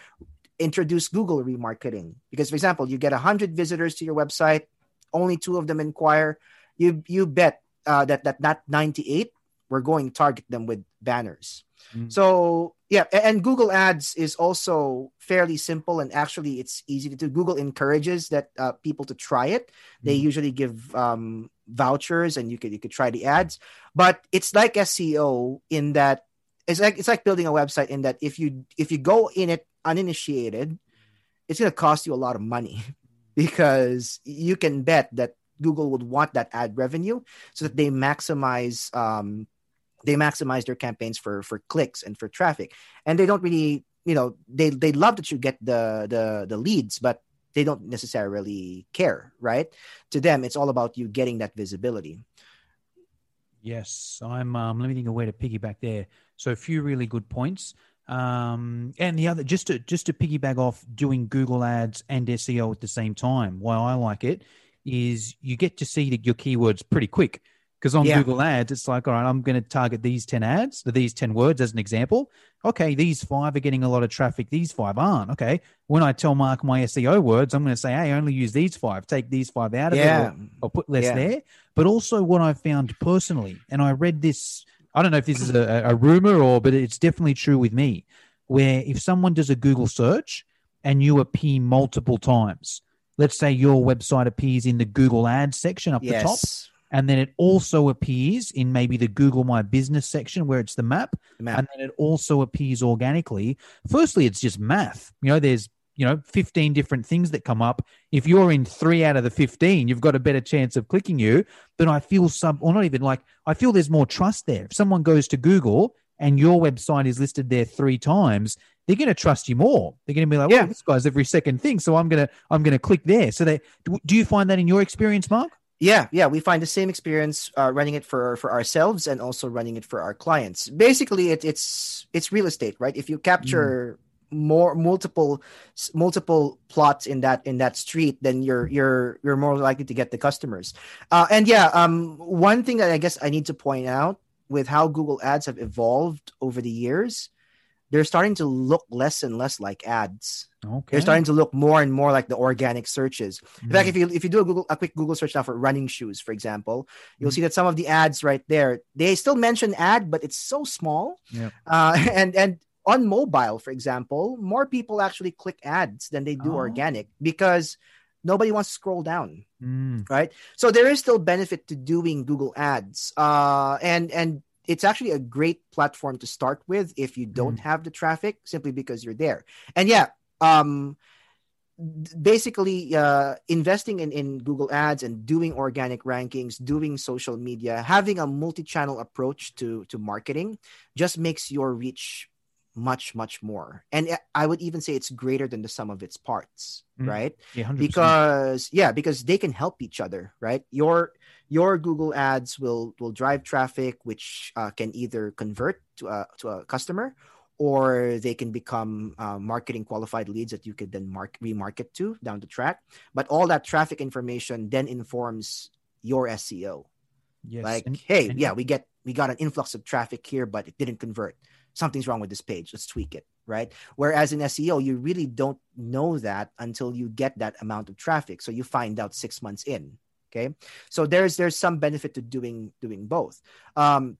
Speaker 3: introduce google remarketing. Because for example you get 100 visitors to your website only two of them inquire. You you bet uh, that that not 98 we're going to target them with banners. Mm. so yeah and google ads is also fairly simple and actually it's easy to do. Google encourages that uh, people to try it. They mm. usually give um, vouchers and you could you could try the ads. But it's like seo in that it's like it's like building a website in that if you if you go in it uninitiated it's going to cost you a lot of money because you can bet that Google would want that ad revenue so that they maximize um, they maximize their campaigns for for clicks and for traffic, and they don't really you know they they love that you get the the the leads, but they don't necessarily care, right? To them, it's all about you getting that visibility.
Speaker 2: Yes, I'm. Um, let me think of where to piggyback there. So a few really good points. Um, and the other, just to just to piggyback off doing Google Ads and SEO at the same time. Why I like it is you get to see your keywords pretty quick. Because on yeah. Google Ads, it's like, all right, I'm going to target these 10 ads, these 10 words as an example. Okay, these five are getting a lot of traffic, these five aren't. Okay. When I tell Mark my SEO words, I'm going to say, hey, only use these five, take these five out of yeah. it, or, or, put less yeah. there. But also, what I've found personally, and I read this, I don't know if this is a, a rumor or, but it's definitely true with me, where if someone does a Google search and you appear multiple times, let's say your website appears in the Google Ads section up yes. the top, and then it also appears in maybe the Google My Business section where it's the map, the map, and then it also appears organically. Firstly, it's just math. You know, there's you know 15 different things that come up if you're in three out of the 15 you've got a better chance of clicking you but i feel some or not even like i feel there's more trust there if someone goes to google and your website is listed there three times they're going to trust you more. They're going to be like, "Yeah, this guy's every second thing." So I'm gonna I'm gonna click there. So they do you find that in your experience, Mark?
Speaker 3: Yeah, yeah, we find the same experience uh, running it for for ourselves and also running it for our clients. Basically, it, it's it's real estate, right? If you capture mm. More multiple multiple plots in that in that street, then you're you're you're more likely to get the customers. Uh, and yeah, um, one thing that I guess I need to point out with how Google Ads have evolved over the years they're starting to look less and less like ads. Okay. They're starting to look more and more like the organic searches. In fact, if you if you do a Google a quick Google search now for running shoes, for example, you'll mm see that some of the ads right there they still mention ad, but it's so small. Yep. Uh, and and on mobile, for example, more people actually click ads than they do oh. organic because nobody wants to scroll down mm. right so there is still benefit to doing google ads uh, and and it's actually a great platform to start with if you don't mm. have the traffic simply because you're there and yeah um basically uh, investing in, in google ads and doing organic rankings doing social media having a multi-channel approach to to marketing just makes your reach much much more. And i would even say it's greater than the sum of its parts mm. right? Yeah, because yeah because they can help each other right? Your your google ads will will drive traffic which uh, can either convert to a, to a customer or they can become uh, marketing qualified leads that you could then mark remarket to down the track. But all that traffic information then informs your seo yes. like and, hey and, yeah we get we got an influx of traffic here but it didn't convert something's wrong with this page. Let's tweak it, right? Whereas in SEO, you really don't know that until you get that amount of traffic. So you find out six months in. Okay, so there's there's some benefit to doing doing both. Um,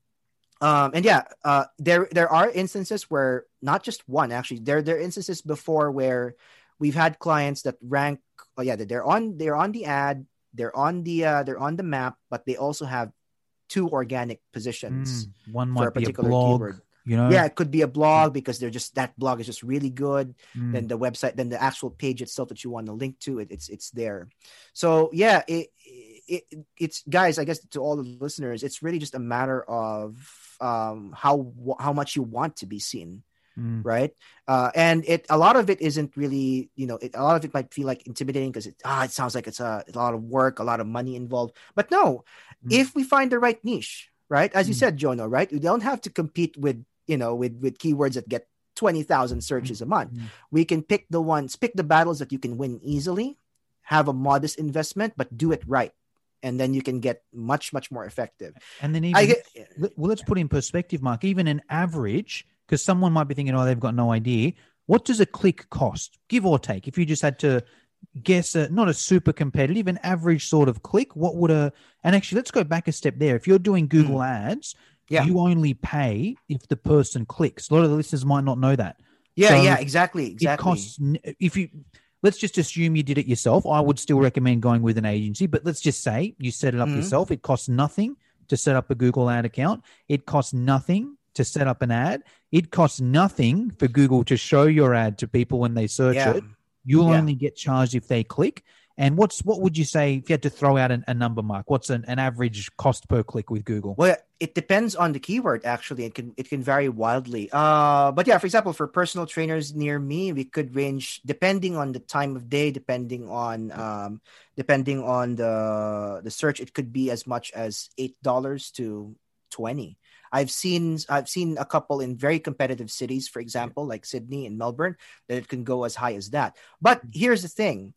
Speaker 3: um, and yeah, uh, there there are instances where not just one actually. There there are instances before where we've had clients that rank. Oh yeah, they're on they're on the ad, they're on the uh, they're on the map, but they also have two organic positions.
Speaker 2: Mm, one might for a particular be a blog, keyword you know
Speaker 3: yeah it could be a blog because they're just that blog is just really good mm. then the website then the actual page itself that you want to link to it it's it's there so yeah it, it it's guys i guess to all the listeners it's really just a matter of um how how much you want to be seen
Speaker 2: Mm.
Speaker 3: right? Uh, and it a lot of it isn't really, you know, it, a lot of it might feel like intimidating because it ah, it sounds like it's a, a lot of work, a lot of money involved. But no,
Speaker 2: Mm.
Speaker 3: if we find the right niche, right? As you
Speaker 2: Mm.
Speaker 3: said, Jono, right? We don't have to compete with, you know, with with keywords that get twenty thousand searches a month.
Speaker 2: Mm.
Speaker 3: We can pick the ones, pick the battles that you can win easily, have a modest investment, but do it right. And then you can get much, much more effective.
Speaker 2: And then even
Speaker 3: get,
Speaker 2: well, let's put in perspective, Mark. Even an average, because someone might be thinking, oh, they've got no idea. What does a click cost, give or take? If you just had to guess, a, not a super competitive, an average sort of click, what would a? And actually, let's go back a step there. If you're doing Google Ads,
Speaker 3: Hmm. Yeah.
Speaker 2: you only pay if the person clicks. A lot of the listeners might not know that.
Speaker 3: yeah,
Speaker 2: So
Speaker 3: yeah, exactly, exactly.
Speaker 2: It costs if you. Let's just assume you did it yourself. I would still recommend going with an agency, but let's just say you set it up
Speaker 3: Mhm.
Speaker 2: yourself. It costs nothing to set up a Google ad account. It costs nothing to set up an ad. It costs nothing for Google to show your ad to people when they search
Speaker 3: yeah.
Speaker 2: it. You'll
Speaker 3: Yeah.
Speaker 2: only get charged if they click. And what's what would you say if you had to throw out an, a number, Mark? What's an, an average cost per click with Google?
Speaker 3: Well, it depends on the keyword. Actually, it can it can vary wildly. Uh, but yeah, for example, for personal trainers near me, we could range depending on the time of day, depending on um, depending on the the search. It could be as much as eight dollars to twenty. I've seen I've seen a couple in very competitive cities, for example, like Sydney and Melbourne, that it can go as high as that. But here's the thing: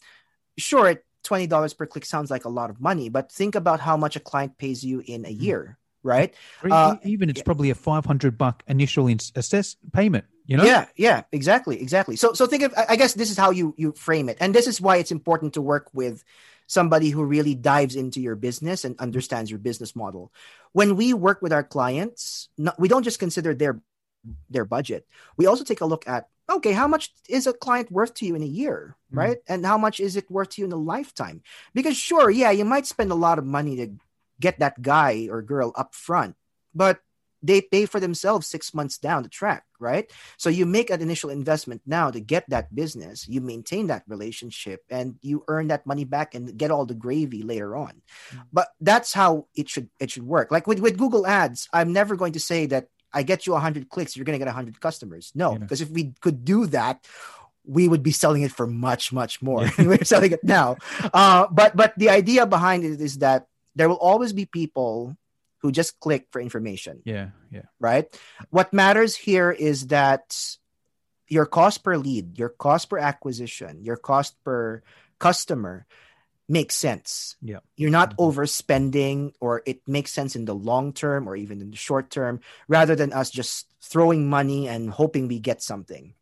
Speaker 3: sure, it twenty dollars per click sounds like a lot of money, but think about how much a client pays you in a year, right? Uh,
Speaker 2: even it's
Speaker 3: yeah.
Speaker 2: probably a five hundred buck initial ins- assess payment. You know?
Speaker 3: Yeah, yeah, exactly, exactly. So, so think of. I guess this is how you you frame it, and this is why it's important to work with somebody who really dives into your business and understands your business model. When we work with our clients, no, we don't just consider their their budget. We also take a look at okay, how much is a client worth to you in a year,
Speaker 2: Mhm.
Speaker 3: right? And how much is it worth to you in a lifetime? Because sure, yeah, you might spend a lot of money to get that guy or girl up front, but they pay for themselves six months down the track, right? So you make an initial investment now to get that business, you maintain that relationship, and you earn that money back and get all the gravy later on.
Speaker 2: Mm.
Speaker 3: But that's how it should it should work. Like with, with Google Ads, I'm never going to say that I get you 100 clicks, you're going to get 100 customers. No,
Speaker 2: Yeah.
Speaker 3: because if we could do that, we would be selling it for much much more. We're selling it now. Uh, but but the idea behind it is that there will always be people who just click for information
Speaker 2: Yeah. Yeah.
Speaker 3: right? What matters here is that your cost per lead, your cost per acquisition, your cost per customer makes sense.
Speaker 2: Yeah.
Speaker 3: You're not
Speaker 2: Mhm.
Speaker 3: overspending or it makes sense in the long term or even in the short term rather than us just throwing money and hoping we get something.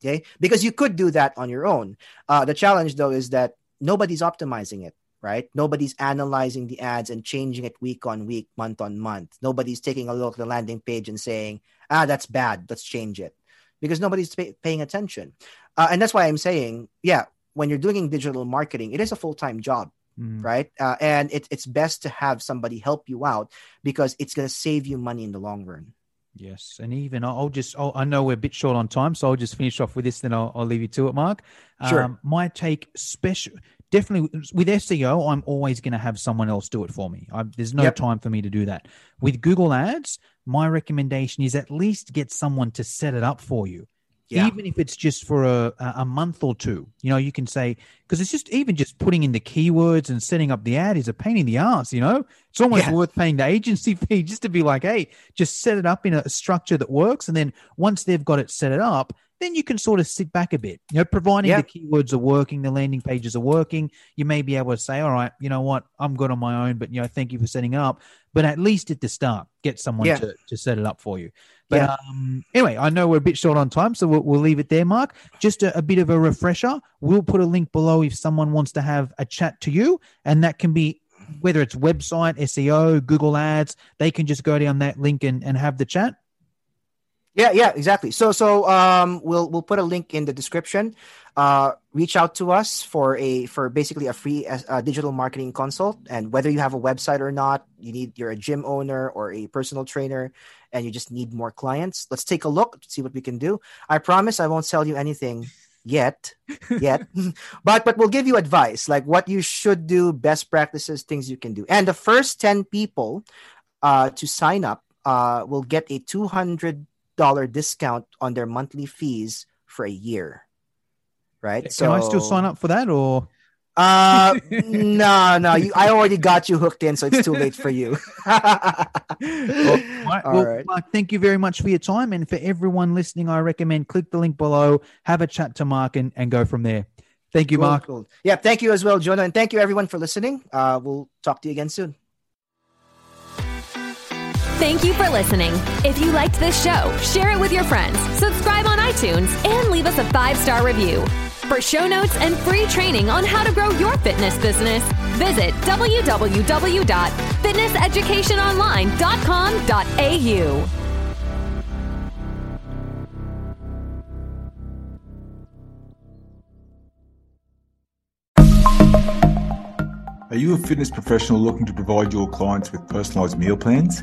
Speaker 3: Okay? Because you could do that on your own. Uh, the challenge though is that nobody's optimizing it right? Nobody's analyzing the ads and changing it week on week, month on month. Nobody's taking a look at the landing page and saying, ah, that's bad. Let's change it because nobody's pay- paying attention. Uh, and that's why I'm saying, yeah, when you're doing digital marketing, it is a full time job,
Speaker 2: Mm.
Speaker 3: right? Uh, and it, it's best to have somebody help you out because it's going to save you money in the long run.
Speaker 2: Yes, and even I'll just I'll, I know we're a bit short on time, so I'll just finish off with this. Then I'll, I'll leave you to it, Mark.
Speaker 3: Sure.
Speaker 2: Um, my take, special, definitely with SEO, I'm always going to have someone else do it for me. I, there's no
Speaker 3: Yep.
Speaker 2: time for me to do that. With Google Ads, my recommendation is at least get someone to set it up for you.
Speaker 3: Yeah.
Speaker 2: Even if it's just for a, a month or two, you know, you can say because it's just even just putting in the keywords and setting up the ad is a pain in the ass. You know, it's almost
Speaker 3: Yeah.
Speaker 2: worth paying the agency fee just to be like, hey, just set it up in a structure that works, and then once they've got it set it up, then you can sort of sit back a bit. You know, providing
Speaker 3: Yeah.
Speaker 2: the keywords are working, the landing pages are working, you may be able to say, all right, you know what, I'm good on my own, but you know, thank you for setting up. But at least at the start, get someone
Speaker 3: Yeah.
Speaker 2: to, to set it up for you. But
Speaker 3: Yeah.
Speaker 2: um, anyway, I know we're a bit short on time, so we'll, we'll leave it there, Mark. Just a, a bit of a refresher. We'll put a link below if someone wants to have a chat to you, and that can be whether it's website, SEO, Google Ads. They can just go down that link and, and have the chat.
Speaker 3: Yeah, yeah, exactly. So, so um, we'll we'll put a link in the description. Uh, reach out to us for a for basically a free uh, digital marketing consult. And whether you have a website or not, you need you're a gym owner or a personal trainer, and you just need more clients. Let's take a look to see what we can do. I promise I won't sell you anything yet, yet, but but we'll give you advice like what you should do, best practices, things you can do. And the first ten people uh, to sign up uh, will get a two hundred discount on their monthly fees for a year. Right.
Speaker 2: Can so, I still sign up for that or?
Speaker 3: Uh, no, no. You, I already got you hooked in, so it's too late for you. well,
Speaker 2: well right. Mark, thank you very much for your time, and for everyone listening, I recommend click the link below, have a chat to Mark, and, and go from there. Thank you,
Speaker 3: cool,
Speaker 2: Mark.
Speaker 3: Cool. Yeah, thank you as well, Jonah, and thank you everyone for listening. Uh, we'll talk to you again soon.
Speaker 1: Thank you for listening. If you liked this show, share it with your friends, subscribe on iTunes, and leave us a five star review. For show notes and free training on how to grow your fitness business, visit www.fitnesseducationonline.com.au.
Speaker 4: Are you a fitness professional looking to provide your clients with personalized meal plans?